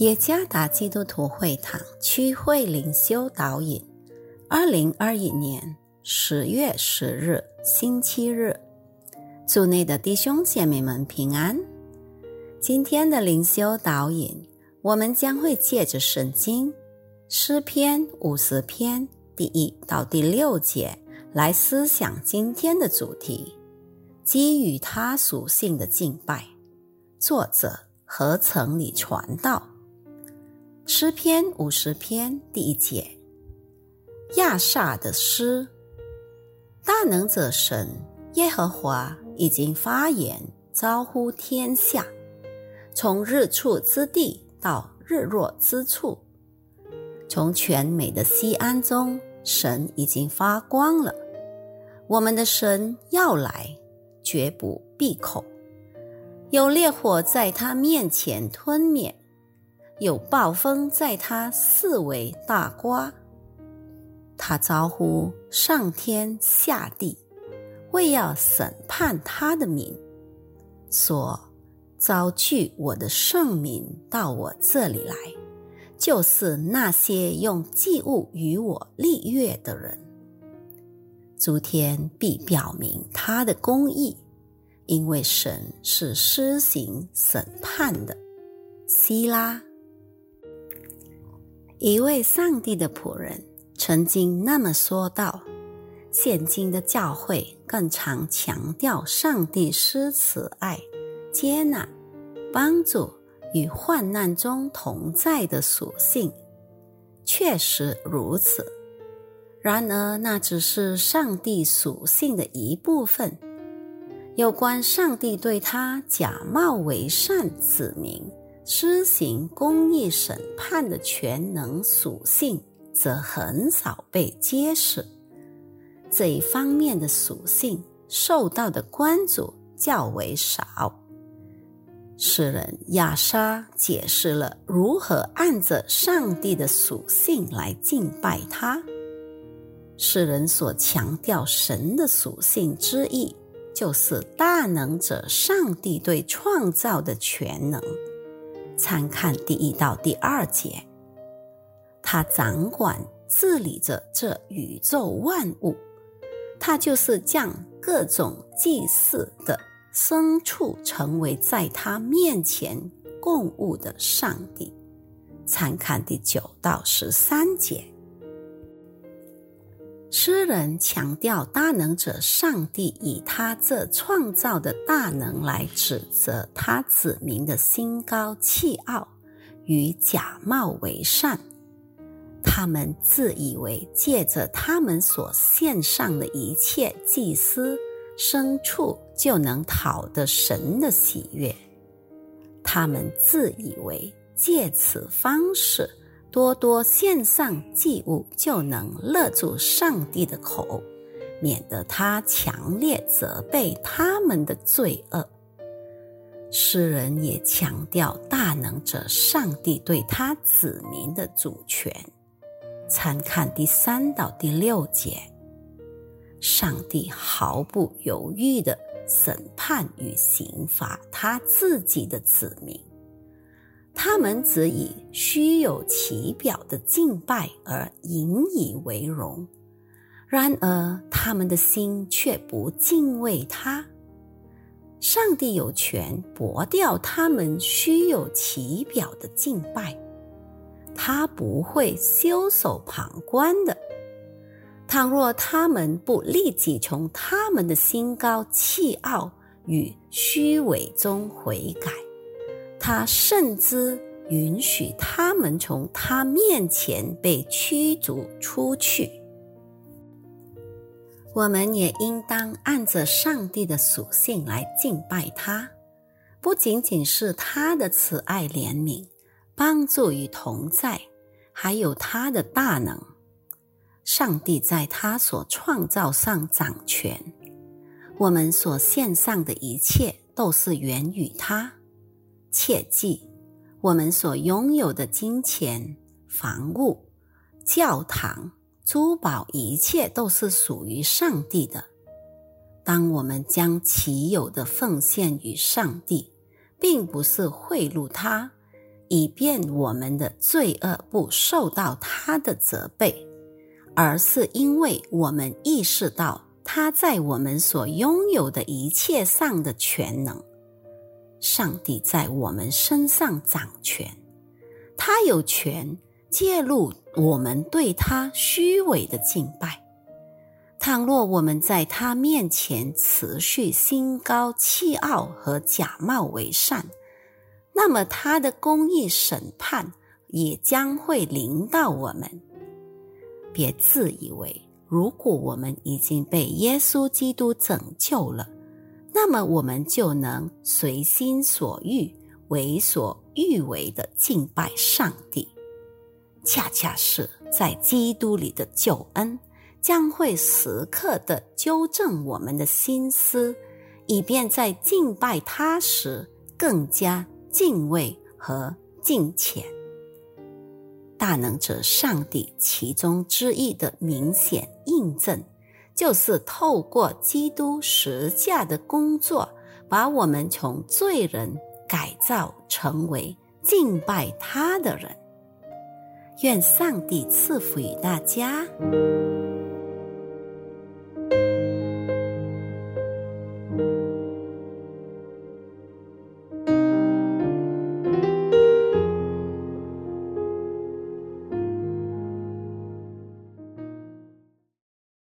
耶加达基督徒会堂区会灵修导引，二零二一年十月十日星期日，祝内的弟兄姐妹们平安。今天的灵修导引，我们将会借着圣经诗篇五十篇第一到第六节来思想今天的主题：基于他属性的敬拜。作者何曾里传道。诗篇五十篇第一节，亚萨的诗，大能者神耶和华已经发言，招呼天下，从日出之地到日落之处，从全美的西安中，神已经发光了。我们的神要来，绝不闭口，有烈火在他面前吞灭。有暴风在他四围大刮，他招呼上天下地，为要审判他的民，说：“招聚我的圣民到我这里来，就是那些用祭物与我立约的人。诸天必表明他的公义，因为神是施行审判的。”希拉。一位上帝的仆人曾经那么说道：“现今的教会更常强调上帝施慈爱、接纳、帮助与患难中同在的属性。确实如此。然而，那只是上帝属性的一部分。有关上帝对他假冒为善子民。”施行公义审判的全能属性，则很少被揭示。这一方面的属性受到的关注较为少。诗人亚莎解释了如何按着上帝的属性来敬拜他。诗人所强调神的属性之一，就是大能者上帝对创造的全能。参看第一到第二节，他掌管治理着这宇宙万物，他就是将各种祭祀的牲畜成为在他面前供物的上帝。参看第九到十三节。诗人强调大能者上帝以他这创造的大能来指责他子民的心高气傲与假冒为善。他们自以为借着他们所献上的一切祭司牲畜就能讨得神的喜悦。他们自以为借此方式。多多献上祭物，就能勒住上帝的口，免得他强烈责备他们的罪恶。诗人也强调大能者上帝对他子民的主权。参看第三到第六节，上帝毫不犹豫的审判与刑罚他自己的子民。他们只以虚有其表的敬拜而引以为荣，然而他们的心却不敬畏他。上帝有权驳掉他们虚有其表的敬拜，他不会袖手旁观的。倘若他们不立即从他们的心高气傲与虚伪中悔改。他甚至允许他们从他面前被驱逐出去。我们也应当按着上帝的属性来敬拜他，不仅仅是他的慈爱怜悯、帮助与同在，还有他的大能。上帝在他所创造上掌权，我们所献上的一切都是源于他。切记，我们所拥有的金钱、房屋、教堂、珠宝，一切都是属于上帝的。当我们将其有的奉献于上帝，并不是贿赂他，以便我们的罪恶不受到他的责备，而是因为我们意识到他在我们所拥有的一切上的全能。上帝在我们身上掌权，他有权介入我们对他虚伪的敬拜。倘若我们在他面前持续心高气傲和假冒为善，那么他的公义审判也将会临到我们。别自以为，如果我们已经被耶稣基督拯救了，那么我们就能随心所欲、为所欲为的敬拜上帝。恰恰是在基督里的救恩，将会时刻的纠正我们的心思，以便在敬拜他时更加。敬畏和敬虔，大能者上帝其中之一的明显印证，就是透过基督十架的工作，把我们从罪人改造成为敬拜他的人。愿上帝赐福于大家。